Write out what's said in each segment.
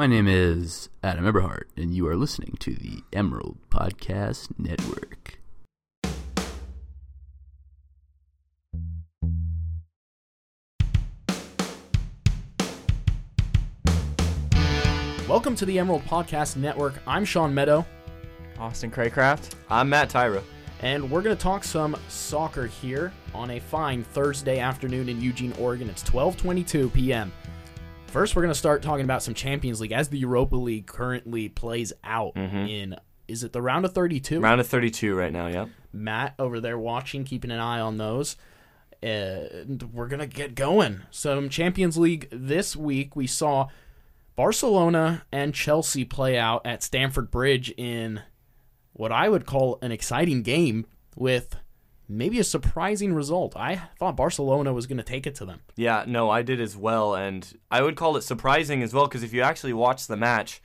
My name is Adam Eberhart, and you are listening to the Emerald Podcast Network. Welcome to the Emerald Podcast Network. I'm Sean Meadow, Austin Craycraft. I'm Matt Tyra. and we're going to talk some soccer here on a fine Thursday afternoon in Eugene, Oregon. It's 12:22 p.m. First, we're going to start talking about some Champions League as the Europa League currently plays out mm-hmm. in is it the round of 32? Round of 32 right now, yeah. Matt over there watching, keeping an eye on those. And we're going to get going. Some Champions League this week. We saw Barcelona and Chelsea play out at Stamford Bridge in what I would call an exciting game with maybe a surprising result. I thought Barcelona was going to take it to them. Yeah, no, I did as well. And I would call it surprising as well because if you actually watch the match,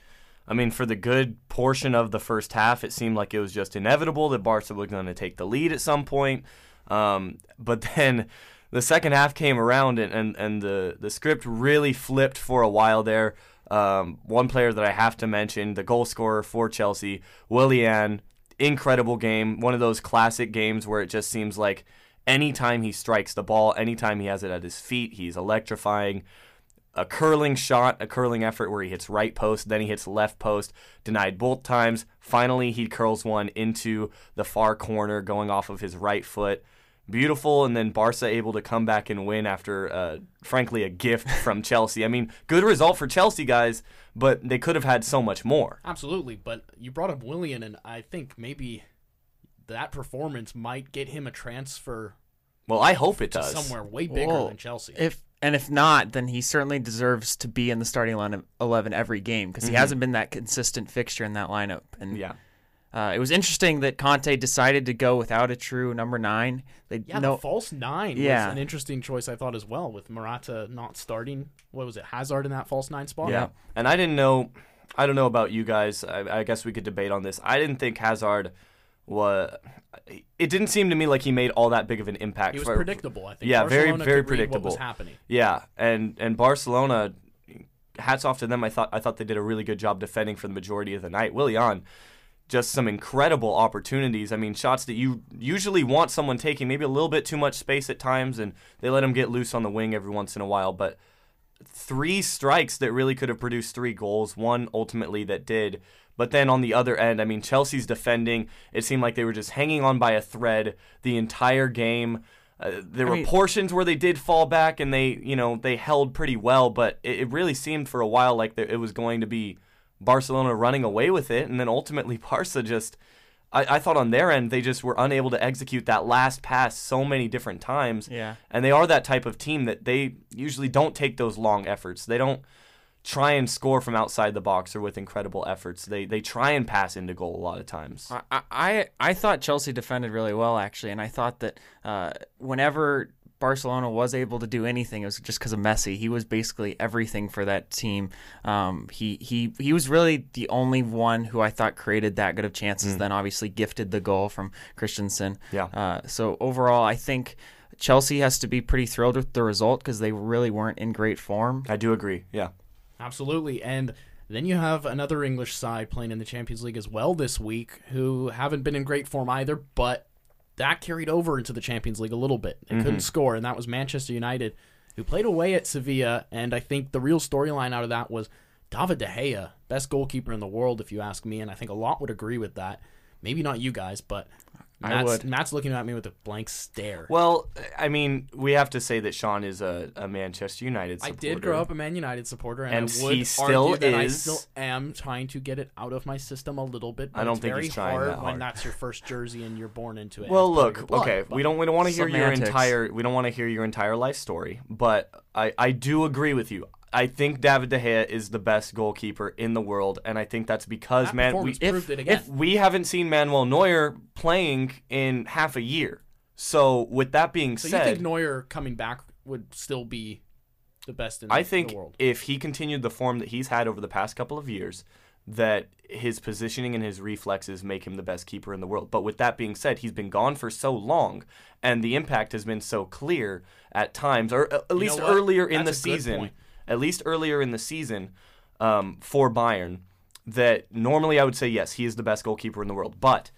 I mean, for the good portion of the first half, it seemed like it was just inevitable that Barca was going to take the lead at some point. Um, but then the second half came around and, and, and the, the script really flipped for a while there. Um, one player that I have to mention, the goal scorer for Chelsea, Willian, incredible game. One of those classic games where it just seems like anytime he strikes the ball, anytime he has it at his feet, he's electrifying. A curling shot, a curling effort where he hits right post, then he hits left post, denied both times. Finally, he curls one into the far corner, going off of his right foot. Beautiful, and then Barca able to come back and win after, uh, frankly, a gift from Chelsea. I mean, good result for Chelsea guys, but they could have had so much more. Absolutely, but you brought up Willian, and I think maybe that performance might get him a transfer Well, I hope it does. somewhere way bigger Well, than Chelsea. If and if not, then he certainly deserves to be in the starting line of eleven every game because he mm-hmm. hasn't been that consistent fixture in that lineup. And Yeah. Uh, it was interesting that Conte decided to go without a true number nine. They Yeah, no, the false nine Yeah. was an interesting choice, I thought, as well, with Morata not starting. What was it, Hazard in that false nine spot? Yeah. And I didn't know. I don't know about you guys. I, I guess we could debate on this. I didn't think Hazard was. It didn't seem to me like he made all that big of an impact. He was for- predictable, I think. Yeah, very, Barcelona very could read predictable. What was happening? Yeah, and and Barcelona. Hats off to them. I thought I thought they did a really good job defending for the majority of the night. Willian, just some incredible opportunities. I mean, shots that you usually want someone taking, maybe a little bit too much space at times, and they let him get loose on the wing every once in a while. But three strikes that really could have produced three goals. One ultimately that did. But then on the other end, I mean, Chelsea's defending. It seemed like they were just hanging on by a thread the entire game. Uh, there I were mean- portions where they did fall back and they, you know, they held pretty well. But it, it really seemed for a while like it was going to be Barcelona running away with it, and then ultimately Barca just. I, I thought on their end they just were unable to execute that last pass so many different times. Yeah. And they are that type of team that they usually don't take those long efforts. They don't try and score from outside the box or with incredible efforts. They they try and pass into goal a lot of times. I, I I thought Chelsea defended really well actually, and I thought that uh, whenever Barcelona was able to do anything, it was just because of Messi. He was basically everything for that team. Um, he he he was really the only one who I thought created that good of chances. Then obviously gifted the goal from Christensen. Yeah. Uh, so overall, I think. Chelsea has to be pretty thrilled with the result because they really weren't in great form. I do agree. Yeah. Absolutely. And then you have another English side playing in the Champions League as well this week who haven't been in great form either, but that carried over into the Champions League a little bit. They couldn't mm-hmm. score, and that was Manchester United, who played away at Sevilla. And I think the real storyline out of that was David De Gea, best goalkeeper in the world, if you ask me. And I think a lot would agree with that. Maybe not you guys, but I Matt's, would. Matt's looking at me with a blank stare. Well, I mean, we have to say that Sean is a, a Manchester United I supporter. did grow up a Man United supporter, and, And I would he still argue that I still am trying to get it out of my system a little bit. But I don't it's think very he's trying hard that when that's your first jersey and you're born into it. Well, it's part of look, blood, okay, we don't we don't want to hear your entire we don't want to hear your entire life story, but I I do agree with you. I think David De Gea is the best goalkeeper in the world, and I think that's because That man, we it again. we haven't seen Manuel Neuer playing in half a year. So with that being So said, you think Neuer coming back would still be the best in I the think world? if he continued the form that he's had over the past couple of years, that his positioning and his reflexes make him the best keeper in the world. But with that being said, he's been gone for so long, and the impact has been so clear at times, or uh, at least know what? earlier in the season. point. At least earlier in the season. um, for Bayern that normally I would say yes, he is the best goalkeeper in the world, but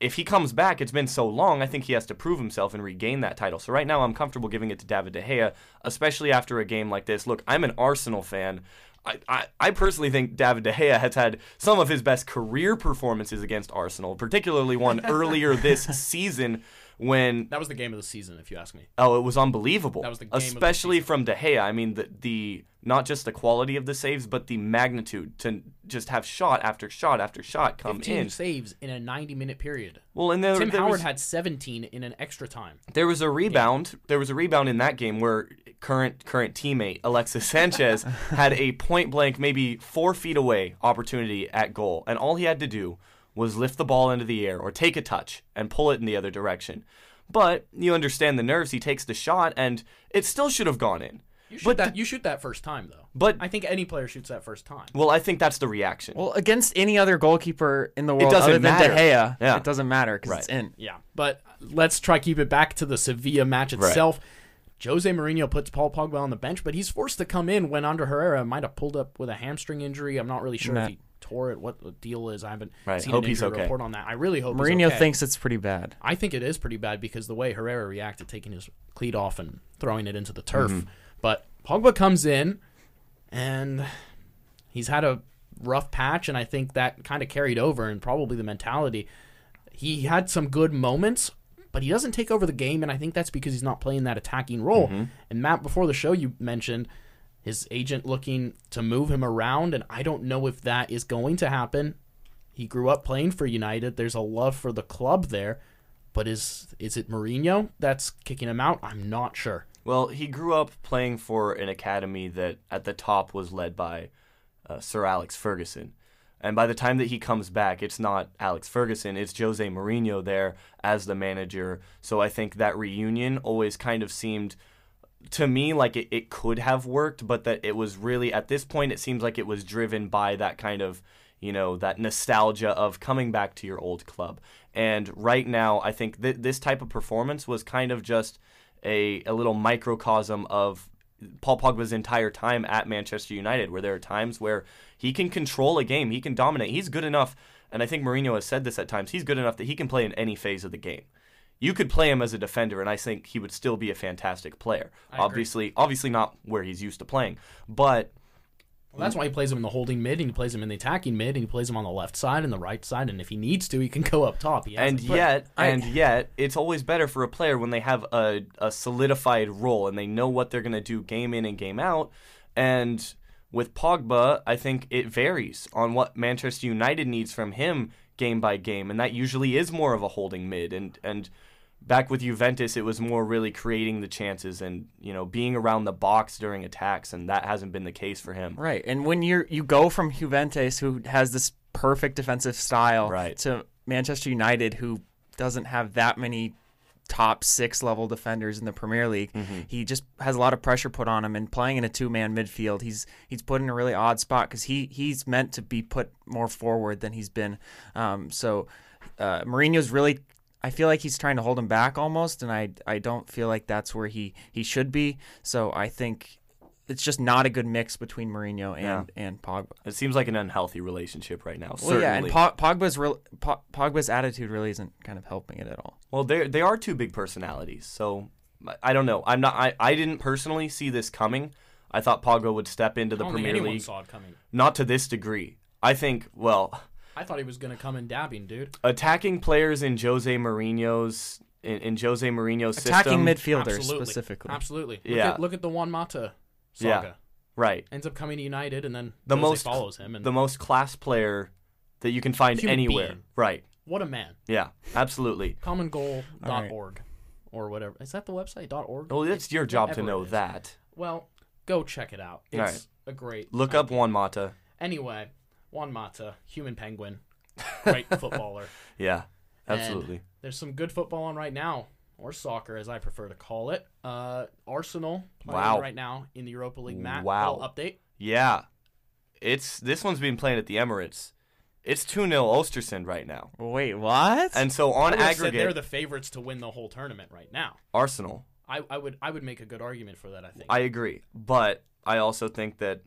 if he comes back, it's been so long, I think he has to prove himself and regain that title. So right now, I'm comfortable giving it to David De Gea, especially after a game like this. Look, I'm an Arsenal fan. I, I, I personally think David De Gea has had some of his best career performances against Arsenal, particularly one earlier this season when That was the game of the season, if you ask me. Oh, it was unbelievable. That was the game of the especially from De Gea. I mean, the the not just the quality of the saves, but the magnitude to just have shot after shot after shot come 15 in. saves in a 90 minute period. Well, and there, Tim there Howard was, had 17 in an extra time. there was a rebound. There was a rebound in that game where current current teammate Alexis Sanchez had a point blank, maybe four feet away opportunity at goal, and all he had to do was lift the ball into the air or take a touch and pull it in the other direction. But you understand the nerves. He takes the shot, and it still should have gone in. You shoot But that. you shoot that first time though. But I think any player shoots that first time. well, I think that's the reaction. Well, against any other goalkeeper in the world doesn't other than matter. De Gea, Yeah. it doesn't matter because Right. it's in. Yeah, but let's try keep it back to the Sevilla match itself. Jose Mourinho puts Paul Pogba on the bench, but he's forced to come in when Ander Herrera might have pulled up with a hamstring injury. I'm not really sure Nah. if he tore it, what the deal is. I haven't Right, seen hope an he's okay. report on that. I really hope he's Mourinho okay. thinks it's pretty bad. I think it is pretty bad because the way Herrera reacted, taking his cleat off and throwing it into the turf. Mm-hmm. But Pogba comes in, and he's had a rough patch, and I think that kind of carried over, and probably the mentality. He had some good moments, but he doesn't take over the game, and I think that's because he's not playing that attacking role. Mm-hmm. And Matt, before the show, you mentioned his agent looking to move him around, and I don't know if that is going to happen. He grew up playing for United. There's a love for the club there, but is is it Mourinho that's kicking him out? I'm not sure. Well, he grew up playing for an academy that at the top was led by uh, Sir Alex Ferguson. And by the time that he comes back, it's not Alex Ferguson, it's Jose Mourinho there as the manager. So I think that reunion always kind of seemed to me like it, it could have worked, but that it was really, at this point, it seems like it was driven by that kind of, you know, that nostalgia of coming back to your old club. And right now, I think th- this type of performance was kind of just a, a little microcosm of Paul Pogba's entire time at Manchester United, where there are times where he can control a game, he can dominate. He's good enough, and I think Mourinho has said this at times, he's good enough that he can play in any phase of the game. You could play him as a defender, and I think he would still be a fantastic player. agree. Obviously, obviously not where he's used to playing, but Well, that's why he plays him in the holding mid, and he plays him in the attacking mid, and he plays him on the left side and the right side, and if he needs to, he can go up top. And yet, I- and yet, it's always better for a player when they have a, a solidified role and they know what they're going to do game in and game out. And with Pogba, I think it varies on what Manchester United needs from him game by game, and that usually is more of a holding mid. And and back with Juventus, it was more really creating the chances and you know being around the box during attacks, and that hasn't been the case for him. Right. And when you're you go from Juventus who has this perfect defensive style Right. to Manchester United who doesn't have that many top 6 level defenders in the Premier League. He just has a lot of pressure put on him and playing in a two-man midfield. He's he's put in a really odd spot cuz he he's meant to be put more forward than he's been. Um, so uh, Mourinho's really I feel like he's trying to hold him back almost, and I I don't feel like that's where he he should be. So I think it's just not a good mix between Mourinho and Yeah. and Pogba. It seems like an unhealthy relationship right now. Well, certainly. yeah, and Po- Pogba's real, Po- Pogba's attitude really isn't kind of helping it at all. Well, they they are two big personalities, so I- I don't know. I'm not. I, I didn't personally see this coming. I thought Pogba would step into I the don't Premier anyone League, saw it coming. not to this degree. I think, well, I thought he was going to come in dabbing, dude. attacking players in Jose Mourinho's in, in Jose Mourinho's Attacking system, midfielders Absolutely. specifically. Absolutely. Look Yeah. At, look at the Juan Mata Yeah. right? Ends up coming to United, and then The Jose most follows him. And The most class player that you can find Human anywhere. being. Right? what a man. Yeah, absolutely. Commongoal.org or whatever. Is that the website? Dot .org? Well, it's your job to Whatever know it is. that. Well, go check it out. It's All right. a great. Look up Juan Mata. Anyway, Juan Mata, human penguin, great footballer. Yeah, And absolutely. there's some good football on right now, or soccer as I prefer to call it. Uh, Arsenal playing Wow. right now in the Europa League. Matt, Wow. update. Yeah, it's this one's being played at the Emirates. It's two 0 Ostersund right now, Wait, what? and so on I would've said aggregate, they're the favorites to win the whole tournament right now. Arsenal. I, I would I would make a good argument for that. I think. I agree, but I also think that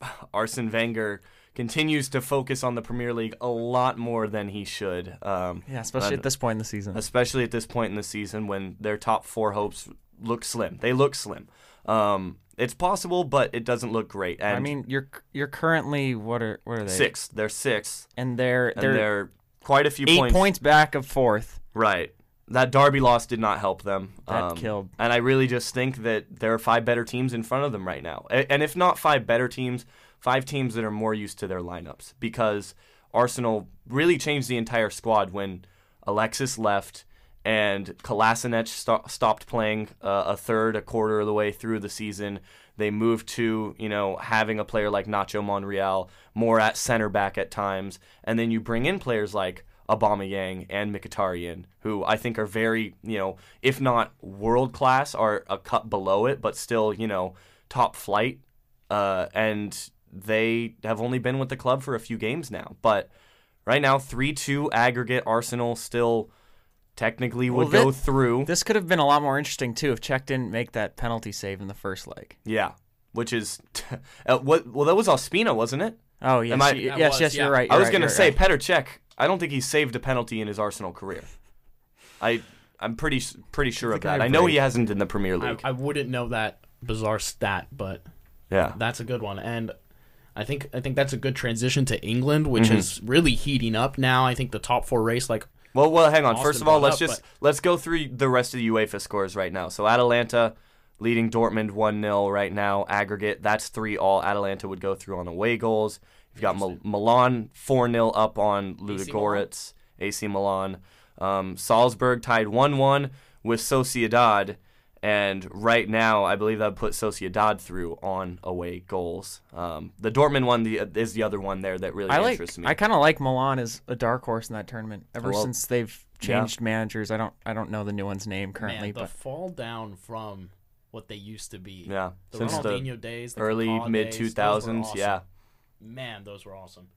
Arsene Wenger continues to focus on the Premier League a lot more than he should. Um, Yeah, especially at this point in the season. especially at this point in the season when their top four hopes look slim. They look slim. Um, it's possible, but it doesn't look great. And I mean, you're you're currently what are what are they? sixth. They're sixth, and they're and they're, they're, quite a few eight points. points. back of fourth. Right. That Derby loss did not help them. That killed. And I really just think that there are five better teams in front of them right now. And if not five better teams, five teams that are more used to their lineups because Arsenal really changed the entire squad when Alexis left and Kolasinac sto- stopped playing uh, a third, a quarter of the way through the season. They moved to, you know, having a player like Nacho Monreal more at center back at times. And then you bring in players like Aubameyang and Mkhitaryan, who I think are very, you know, if not world class, are a cut below it, but still, you know, top flight. Uh, and they have only been with the club for a few games now. But right now, 3 2 aggregate. Arsenal still technically would Well, go thi- through. This could have been a lot more interesting too if Cech didn't make that penalty save in the first leg. yeah. Which is. uh, what? Well, that was Ospina, wasn't it? Oh yes, Am I- you- yes, was, yes, yeah. you're right. I you're was right, going to say, right. Petr Cech, I don't think he saved a penalty in his Arsenal career. I. I'm pretty pretty sure of guy that. I know he hasn't in the Premier I, League. I wouldn't know that bizarre stat, but yeah. that's a good one. And I think I think that's a good transition to England, which Mm-hmm. is really heating up now. I think the top four race, like Well, well, hang on. Austin First of all, let's up, just let's go through the rest of the UEFA scores right now. So Atalanta leading Dortmund 1-0 right now aggregate. That's 3 all Atalanta would go through on away goals. You've got Mil- Milan 4-0 up on Ludogorets, AC Milan. Um, Salzburg tied 1-1 with Sociedad and right now I believe that put Sociedad through on away goals. Um, the Dortmund one the, is the other one there that really I like. interests me. I kind of like Milan as a dark horse in that tournament. Ever Well, since they've yeah. changed managers, I don't. I don't know the new one's name currently, man, the but fall down from what they used to be. yeah, the since the Ronaldinho days, the early mid days, those were 2000s, yeah. man, those were awesome.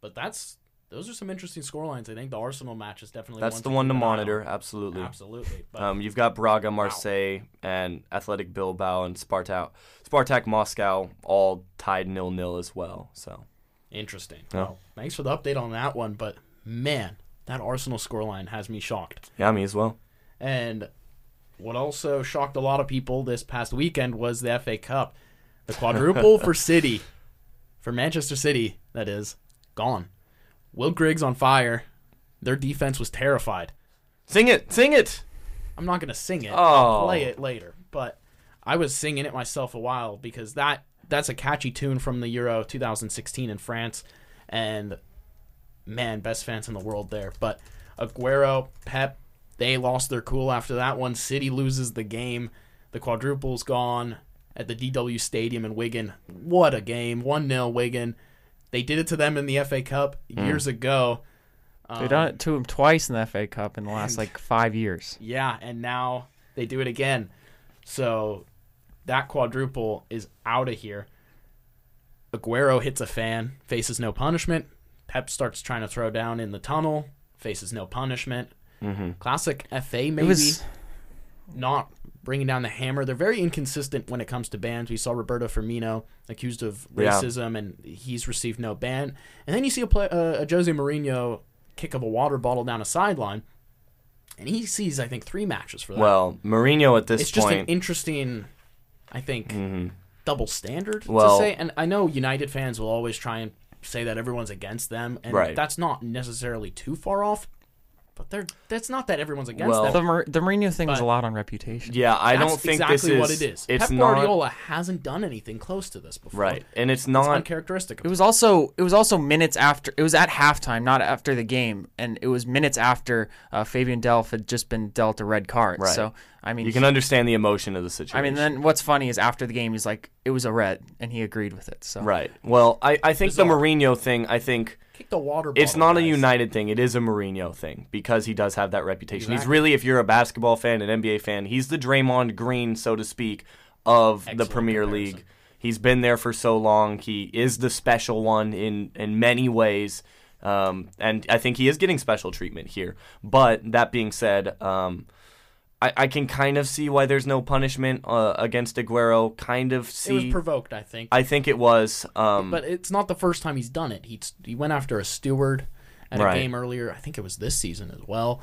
But that's those are some interesting scorelines. I think the Arsenal match is definitely That's one the one to monitor, absolutely. Absolutely. But Um, you've got Braga, Marseille, and Athletic Bilbao and Spartak, Spartak Moscow all tied nil nil as well. So interesting. Yeah. Well, thanks for the update on that one. But man, that Arsenal scoreline has me shocked. yeah, me as well. And what also shocked a lot of people this past weekend was the FA Cup. The quadruple for City, for Manchester City, that is, gone. Will Griggs on fire. Their defense was terrified. Sing it, sing it. I'm not gonna sing it. Oh. I'll play it later. But I was singing it myself a while because that that's a catchy tune from the Euro 2016 in France, and man, best fans in the world there. But Aguero, Pep, they lost their cool after that one. City loses the game. The quadruple's gone at the DW Stadium in Wigan. What a game! One 0 Wigan. They did it to them in the FA Cup years ago. they've done it to them twice in the FA Cup in the last like five years. Yeah, and now they do it again. So that quadruple is out of here. Aguero hits a fan, faces no punishment. Pep starts trying to throw down in the tunnel, faces no punishment. Mm-hmm. Classic FA, maybe It was not bringing down the hammer. They're very inconsistent when it comes to bans. We saw Roberto Firmino accused of Yeah. racism, and he's received no ban. And then you see a, play, uh, a Jose Mourinho kick of a water bottle down a sideline, and he sees, I think, three matches for that. Well, Mourinho at this it's just an interesting, I think, Mhm. double standard Well- to say. And I know United fans will always try and say that everyone's against them, and Right. that's not necessarily too far off. But they're that's not that everyone's against Well- them. the Mar- the Mourinho thing was a lot on reputation. Yeah, I That's don't think exactly this is what it is. It's Pep not Guardiola hasn't done anything close to this before. right, and it's It's not. uncharacteristic. Of It was also it was also minutes after it was at halftime, not after the game, and it was minutes after uh, Fabian Delph had just been dealt a red card. Right. So I mean, you can understand the emotion of the situation. I mean, then what's funny is after the game, he's like, it was a red, and he agreed with it. So right. Well, I, I think the Bizarre. Mourinho thing. I think kick the water. Bottle, it's not a. United thing. It is a Mourinho thing because he does have that reputation. He's really, if you're a basketball fan, an NBA fan, he's the Draymond Green, so to speak, of the Premier comparison. League. He's been there for so long. He is the special one in in many ways, um, and I think he is getting special treatment here. But that being said, um, I, I can kind of see why there's no punishment uh, against Aguero. Kind of see. It was provoked, I think. I think it was. Um, but it's not the first time he's done it. He he went after a steward at Right. a game earlier. I think it was this season as well.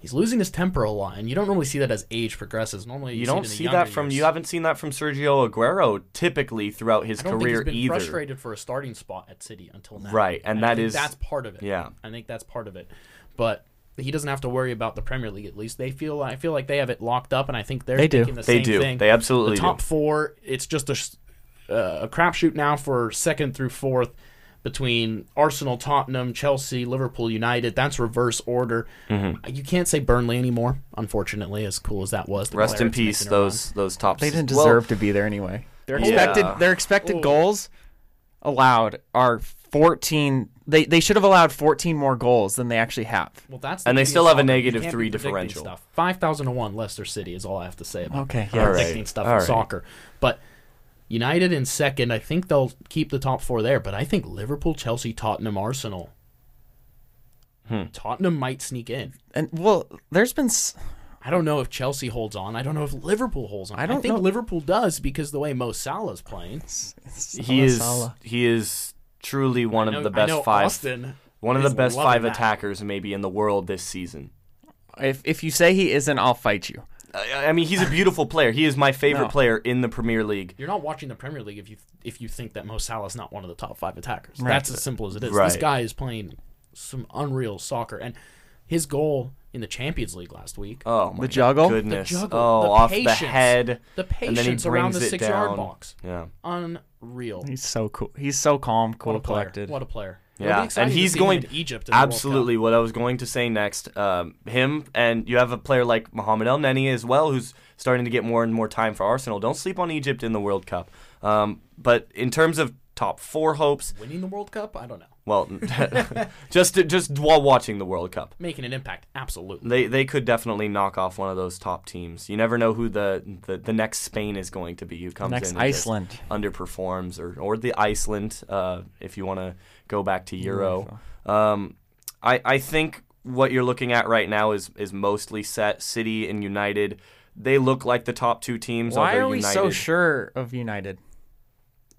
He's losing his temper a lot, and you don't normally see that as age progresses. Normally, you, you don't the see that from years. you haven't seen that from Sergio Aguero typically throughout his career think he's been either. frustrated for a starting spot at City until now. Right, and I that think is- that's part of it. Yeah. I think that's part of it. But he doesn't have to worry about the Premier League. At least they feel. I feel like they have it locked up, and I think they're They do. thinking the They same do. thing. They absolutely the top do. four. It's just a s- uh, a crapshoot now for second through fourth between Arsenal, Tottenham, Chelsea, Liverpool, United. That's reverse order. Mm-hmm. You can't say Burnley anymore. Unfortunately, as cool as that was. the Rest in peace, making a run. those those top. They didn't well, deserve to be there anyway. Their Yeah. expected their expected Ooh. goals allowed are 14 they they should have allowed 14 more goals than they actually have. Well, that's the And they still have a soccer. You negative can't three be predicting differential. Stuff. Five thousand to one, Leicester City is all I have to say about Okay, yeah, yeah. All predicting right. stuff All in right. soccer. But United in second, I think they'll keep the top four there. But I think Liverpool, Chelsea, Tottenham, Arsenal. Hmm. Tottenham might sneak in. And well, there's been s- I don't know if Chelsea holds on. I don't know if Liverpool holds on. I don't think know. Liverpool does because the way Mo Salah's playing. He is Salah. he is truly one know- of the best five. Austin One of the best five that. attackers maybe in the world this season. if if you say he isn't, I'll fight you. I, I mean, he's a beautiful player. He is my favorite No. player in the Premier League. You're not watching the Premier League if you if you think that Mo Salah's not one of the top five attackers. Right. That's as simple as it is. This guy is playing some unreal soccer, and his goal in the Champions League last week, Oh my The juggle? The goodness! juggle, oh, the off patience. the head, the and then he patience around brings the it six yard down. box, Yeah, unreal. He's so cool. He's so calm, cool, What a player! collected. What a player! Yeah, and exciting to he's going- in Egypt. in the World Cup. absolutely. What I was going to say next, um, him and you have a player like Mohamed El Neni as well, who's starting to get more and more time for Arsenal. Don't sleep on Egypt in the World Cup. Um, but in terms of top four hopes, Winning the World Cup, I don't know. Well, just just while watching the World Cup. Making an impact, absolutely. They they could definitely knock off one of those top teams. You never know who the the, the next Spain is going to be. Who comes Next in and just Iceland. underperforms, or or the Iceland, uh, if you want to go back to Euro. Um, I I think what you're looking at right now is is mostly set. City and United, they look like the top two teams. Why are we United, so sure of United?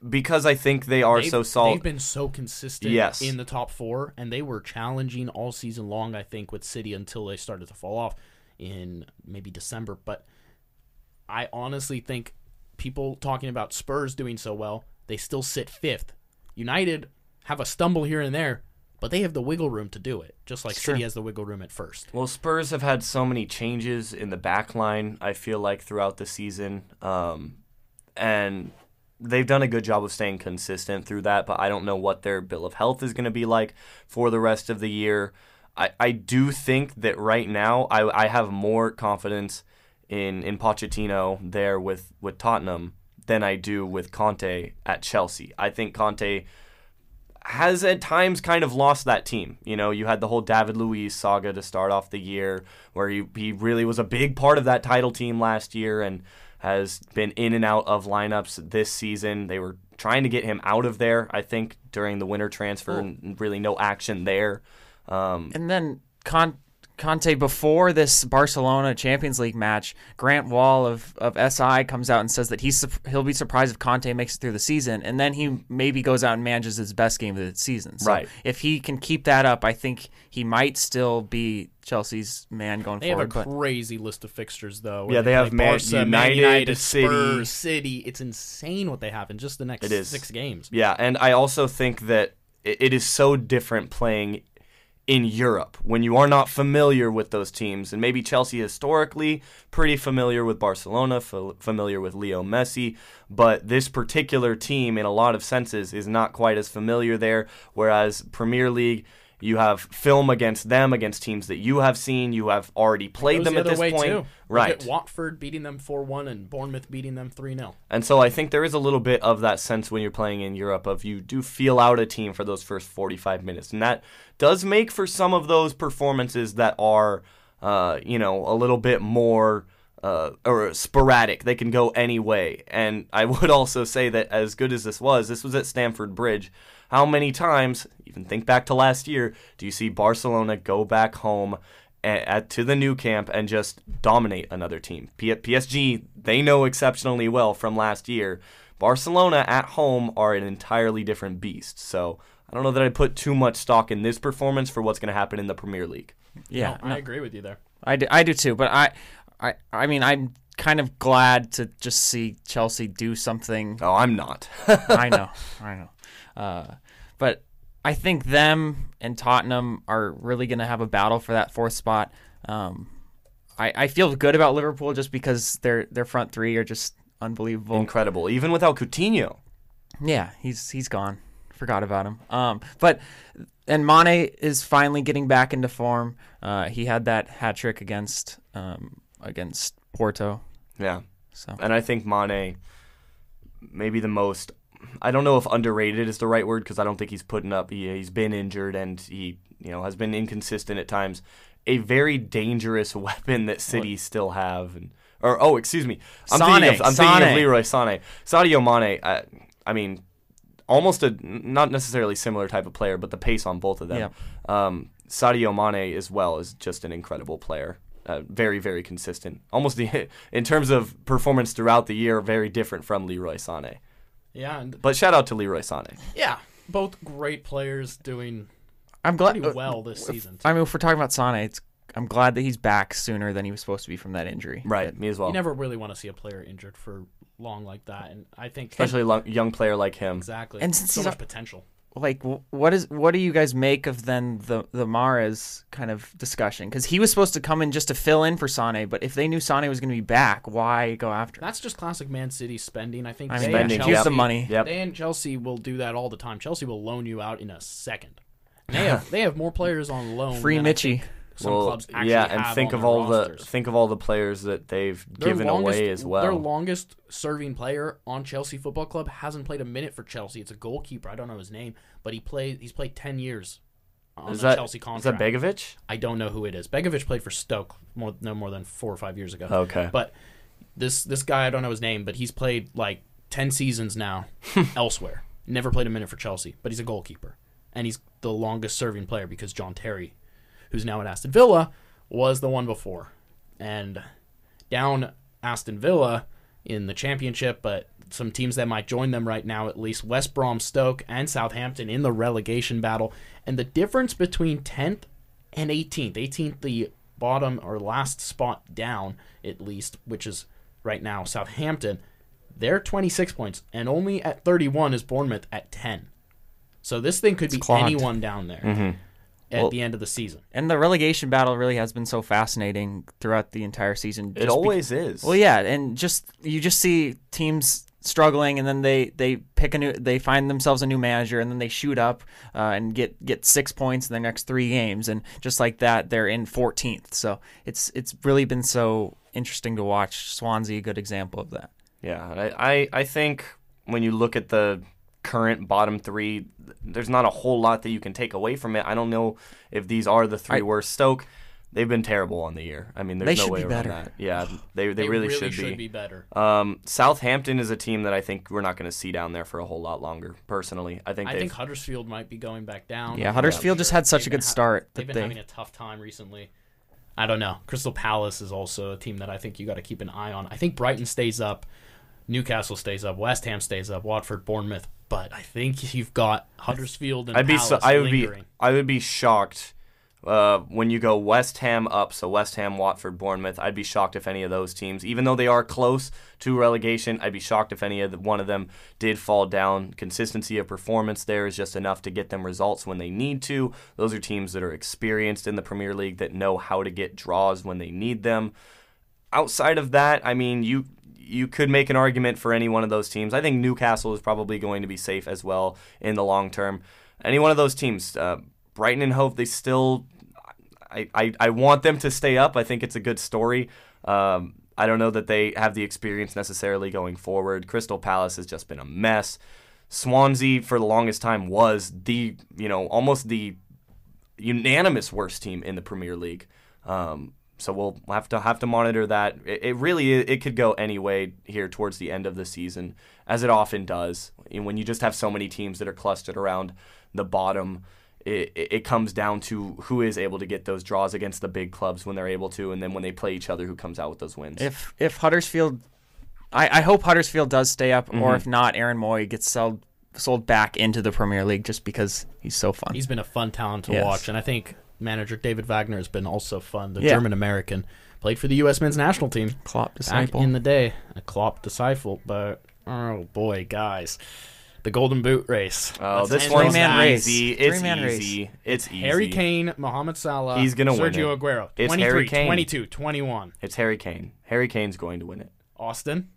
Because I think they are They've- so solid. They've been so consistent Yes. in the top four, and they were challenging all season long. I think with City until they started to fall off in maybe December. But I honestly think people talking about Spurs doing so well, they still sit fifth. United have a stumble here and there, but they have the wiggle room to do it, just like City has the wiggle room at first. Well, Spurs have had so many changes in the back line, I feel like, throughout the season. Um, and they've done a good job of staying consistent through that, but I don't know what their bill of health is going to be like for the rest of the year. I, I do think that right now I, I have more confidence in, in Pochettino there with, with Tottenham than I do with Conte at Chelsea. I think Conte has at times kind of lost that team. You know, you had the whole David Luiz saga to start off the year, where he, he really was a big part of that title team last year and has been in and out of lineups this season. They were trying to get him out of there, I think, during the winter transfer, and really no action there. Um, And then Con- Conte before this Barcelona Champions League match, Grant Wahl of, of SI comes out and says that he's he'll be surprised if Conte makes it through the season, and then he maybe goes out and manages his best game of the season. So Right. If he can keep that up, I think he might still be Chelsea's man going forward. They have a but crazy list of fixtures, though. Yeah, they have play Man- Barca, Man United, United, City. Spurs, City. It's insane what they have in just the next It is. six games. Yeah, and I also think that it it is so different playing in Europe when you are not familiar with those teams. And maybe Chelsea historically pretty familiar with Barcelona, f- familiar with Leo Messi, but this particular team, in a lot of senses, is not quite as familiar there. Whereas Premier League, you have film against them, against teams that you have seen, you have already played them the at other this way point. too. Look Right. at Watford beating them four one and Bournemouth beating them three 0 And so I think there is a little bit of that sense when you're playing in Europe of you do feel out a team for those first 45 minutes. And that does make for some of those performances that are, uh, you know, a little bit more uh, or sporadic. They can go any way. And I would also say that as good as this was, this was at Stamford Bridge. How many times, even think back to last year, do you see Barcelona go back home a- at, to the Nou Camp and just dominate another team. P- PSG, they know exceptionally well from last year. Barcelona at home are an entirely different beast. So I don't know that I'd put too much stock in this performance for what's going to happen in the Premier League. Yeah, No, I agree with you there. I do, I do too. But I, I, I mean, I'm kind of glad to just see Chelsea do something. Oh, I'm not. I know, I know. Uh, but I think them and Tottenham are really going to have a battle for that fourth spot. Um, I, I feel good about Liverpool just because their their front three are just unbelievable. Incredible. Even without Coutinho. Yeah, he's he's gone. Forgot about him. Um, but and Mane is finally getting back into form. Uh, he had that hat trick against um, against Porto. Yeah. So And I think Mane, maybe the most. I don't know if underrated is the right word because I don't think he's putting up. He, he's been injured and he, you know, has been inconsistent at times. A very dangerous weapon that City still have, and or oh, excuse me, I'm thinking Sane, of I'm thinking of Leroy Sané, Sadio Mane. I, I mean, almost a not necessarily similar type of player, but the pace on both of them. Um, Sadio Mane as well is just an incredible player. Uh, very, very consistent. Almost the in terms of performance throughout the year, very different from Leroy Sané. Yeah, and But shout out to Leroy Sané. yeah, both great players doing I'm glad. pretty uh, well this season. I mean, if we're talking about Sane, it's I'm glad that he's back sooner than he was supposed to be from that injury. Right, me as well. you never really want to see a player injured for long like that, and I think Especially a lo- young player like him. exactly. And since so he's much a- potential. Like, what is what do you guys make of then the the Mahrez kind of discussion? Because he was supposed to come in just to fill in for Sane, but if they knew Sane was going to be back, why go after? him? That's just classic Man City spending. I think I they mean, and Spending, Chelsea, here's the money. Yep. They and Chelsea will do that all the time. Chelsea will loan you out in a second. They have they have more players on loan. Free than I Mitchie. think Some Well, clubs actually yeah, and have think of all the think of all the players that they've Their given longest- away as well. Their longest serving player on Chelsea Football Club hasn't played a minute for Chelsea. It's a goalkeeper. I don't know his name, but he played. He's played ten years on is the that Chelsea is that Begovic? I don't know who it is. Begovic played for Stoke more no more than four or five years ago. Okay. But this this guy I don't know his name, but he's played like ten seasons now elsewhere. Never played a minute for Chelsea, but he's a goalkeeper, and he's the longest serving player because John Terry, who's now at Aston Villa, was the one before, and down Aston Villa in the championship, but some teams that might join them right now, at least West Brom, Stoke, and Southampton in the relegation battle. And the difference between 10th and 18th, 18th, the bottom or last spot down, at least, which is right now Southampton, they're 26 points, and only at 31 is Bournemouth at 10. So this thing could be clogged. anyone down there mm-hmm. At Well- the end of the season. And the relegation battle really has been so fascinating throughout the entire season. It just be- always is. Well, yeah, and just you just see teams struggling, and then they they pick a new, they find themselves a new manager, and then they shoot up uh, and get get six points in their next three games, and just like that, they're in 14th. So it's it's really been so interesting to watch. Swansea, a good example of that. Yeah, I, I, I think when you look at the current bottom three, there's not a whole lot that you can take away from it. I don't know if these are the three I- worst. Stoke, they've been terrible on the year. I mean, there's They no should way be around better. that. Yeah, they, they, really, should, be should be. be better. Um, Southampton is a team that I think we're not going to see down there for a whole lot longer. Personally, I think I think Huddersfield might be going back down. Yeah, Huddersfield not just had such They've a good ha- start They've that been they- having a tough time recently. I don't know. Crystal Palace is also a team that I think you got to keep an eye on. I think Brighton stays up, Newcastle stays up, West Ham stays up, Watford, Bournemouth. But I think you've got Huddersfield and I'd be Palace so, I would lingering. be I would be shocked uh, when you go West Ham up. So West Ham, Watford, Bournemouth. I'd be shocked if any of those teams, even though they are close to relegation, I'd be shocked if any of the, one of them did fall down. Consistency of performance there is just enough to get them results when they need to. Those are teams that are experienced in the Premier League that know how to get draws when they need them. Outside of that, I mean, you you could make an argument for any one of those teams. I think Newcastle is probably going to be safe as well in the long term. Any one of those teams, uh, Brighton and Hove, they still. I, I, I want them to stay up. I think it's a good story. Um, I don't know that they have the experience necessarily going forward. Crystal Palace has just been a mess. Swansea, for the longest time, was the you know almost the unanimous worst team in the Premier League. Um, so we'll have to have to monitor that. It, it really it could go any way here towards the end of the season, as it often does. And when you just have so many teams that are clustered around the bottom, it, it it comes down to who is able to get those draws against the big clubs when they're able to, and then when they play each other, who comes out with those wins. If if Huddersfield, I, I hope Huddersfield does stay up, Mm-hmm. or if not, Aaron Mooy gets sold sold back into the Premier League just because he's so fun. He's been a fun talent to Yes. watch, and I think manager David Wagner has been also fun. The Yeah. German American played for the U.S. men's national team Klopp back disciple. in the day. A Klopp disciple, but oh boy, guys, the Golden Boot race. oh, Let's this end one's on Three-man that. race. easy. It's Three-man race. easy. It's easy. Harry Kane, Mohamed Salah, He's gonna win Sergio it. Aguero. It's Harry Kane. 22, 21. It's Harry Kane. Harry Kane's going to win it. Austin,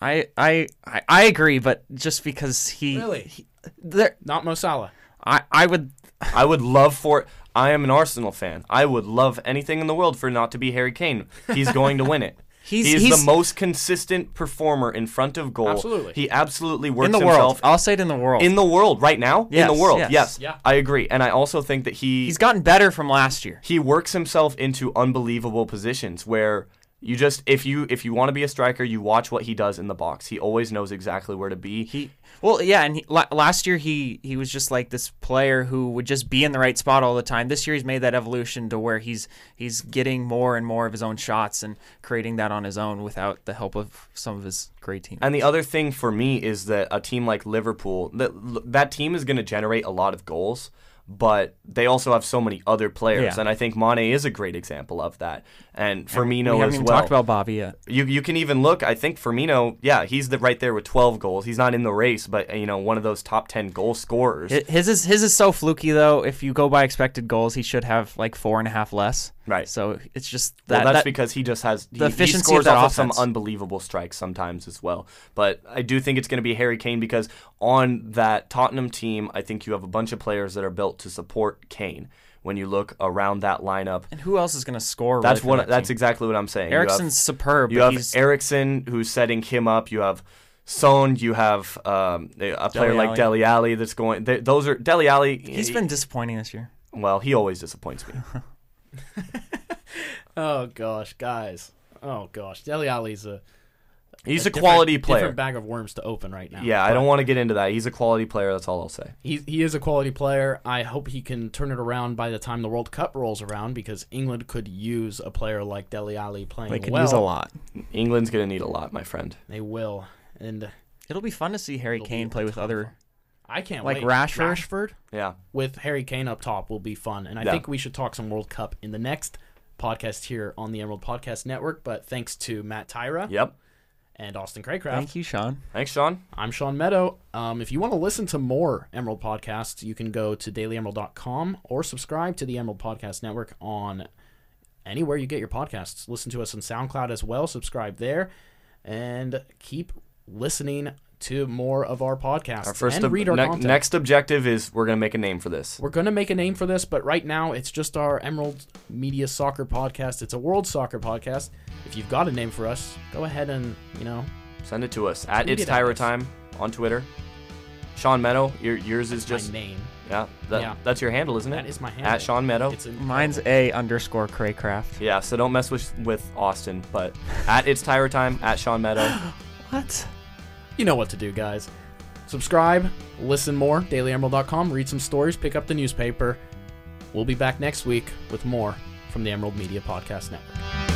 I, I I I agree, but just because he Really? he- there, not Mo Salah. I I would I would love for. I am an Arsenal fan. I would love anything in the world for not to be Harry Kane. He's going to win it. He's- He's, he's- the most consistent performer in front of goal. Absolutely. He absolutely works in the world. I'll say it in the world. in the world right now. in the world, yes. yes, Yeah. I agree. And I also think that he he's gotten better from last year. he works himself into unbelievable positions where you just if you if you want to be a striker, you watch what he does in the box. He always knows exactly where to be. He well, yeah, and he, la- last year he he was just like this player who would just be in the right spot all the time. This year he's made that evolution to where he's he's getting more and more of his own shots and creating that on his own without the help of some of his great team. And the other thing for me is that a team like Liverpool, that that team is going to generate a lot of goals, but they also have so many other players, Yeah. and I think Mane is a great example of that. And Firmino we haven't as even well. talked about Bobby yet. you you can even look. I think Firmino, yeah, he's the right there with 12 goals. He's not in the race, but you know one of those top 10 goal scorers. His is his is so fluky though. If you go by expected goals, he should have like four and a half less. Right. So it's just Well, that. that's that- because he just has he, the he efficiency of scores that off of some unbelievable strikes sometimes as well. But I do think it's going to be Harry Kane because on that Tottenham team, I think you have a bunch of players that are built to support Kane. When you look around that lineup, and who else is going to score? that's really what that that's team? exactly what I'm saying. Eriksen's superb. You have Eriksen who's setting him up. You have Son. You have um, a player Dele like. Dele Ali that's going. They, those are Dele Ali. he's been disappointing this year. well. He always disappoints me. Oh gosh, guys. Oh gosh, Dele Ali's a He's a, different- quality player. Different bag of worms to open right now. Yeah, I don't want to get into that. He's a quality player. That's all I'll say. He he is a quality player. I hope he can turn it around by the time the World Cup rolls around because England could use a player like Dele Ali playing They could well. use a lot. England's gonna need a lot, my friend. They will, and It'll be fun to see Harry Kane play with ton of other. I can't Like wait. Rashford? Rashford Yeah. with Harry Kane up top will be fun, and I Yeah. think we should talk some World Cup in the next podcast here on the Emerald Podcast Network. But thanks to Matt Tyra Yep. and Austin Craycraft. Thank you, Sean. Thanks, Sean. I'm Sean Meadow. Um, if you want to listen to more Emerald podcasts, you can go to dailyemerald.com or subscribe to the Emerald Podcast Network on anywhere you get your podcasts. Listen to us on SoundCloud as well. Subscribe there and keep listening to more of our podcasts Our first and ob- read our ne- content. next objective is we're gonna make a name for this. We're going to make a name for this, but right now it's just our Emerald Media Soccer podcast. It's a world soccer podcast. If you've got a name for us, go ahead and, you know, Send it to us at it's it at Tyra us. Time on Twitter. Sean Meadow, your, yours is just my name. yeah, that, Yeah. That's your handle, isn't it? That is my handle. At Sean Meadow. It's in- Mine's a underscore Craycraft. yeah, so don't mess with with Austin, but at it's Tyra Time at Sean Meadow. What? You know what to do, guys. Subscribe, listen more, dailyemerald.com, read some stories, pick up the newspaper. We'll be back next week with more from the Emerald Media Podcast Network.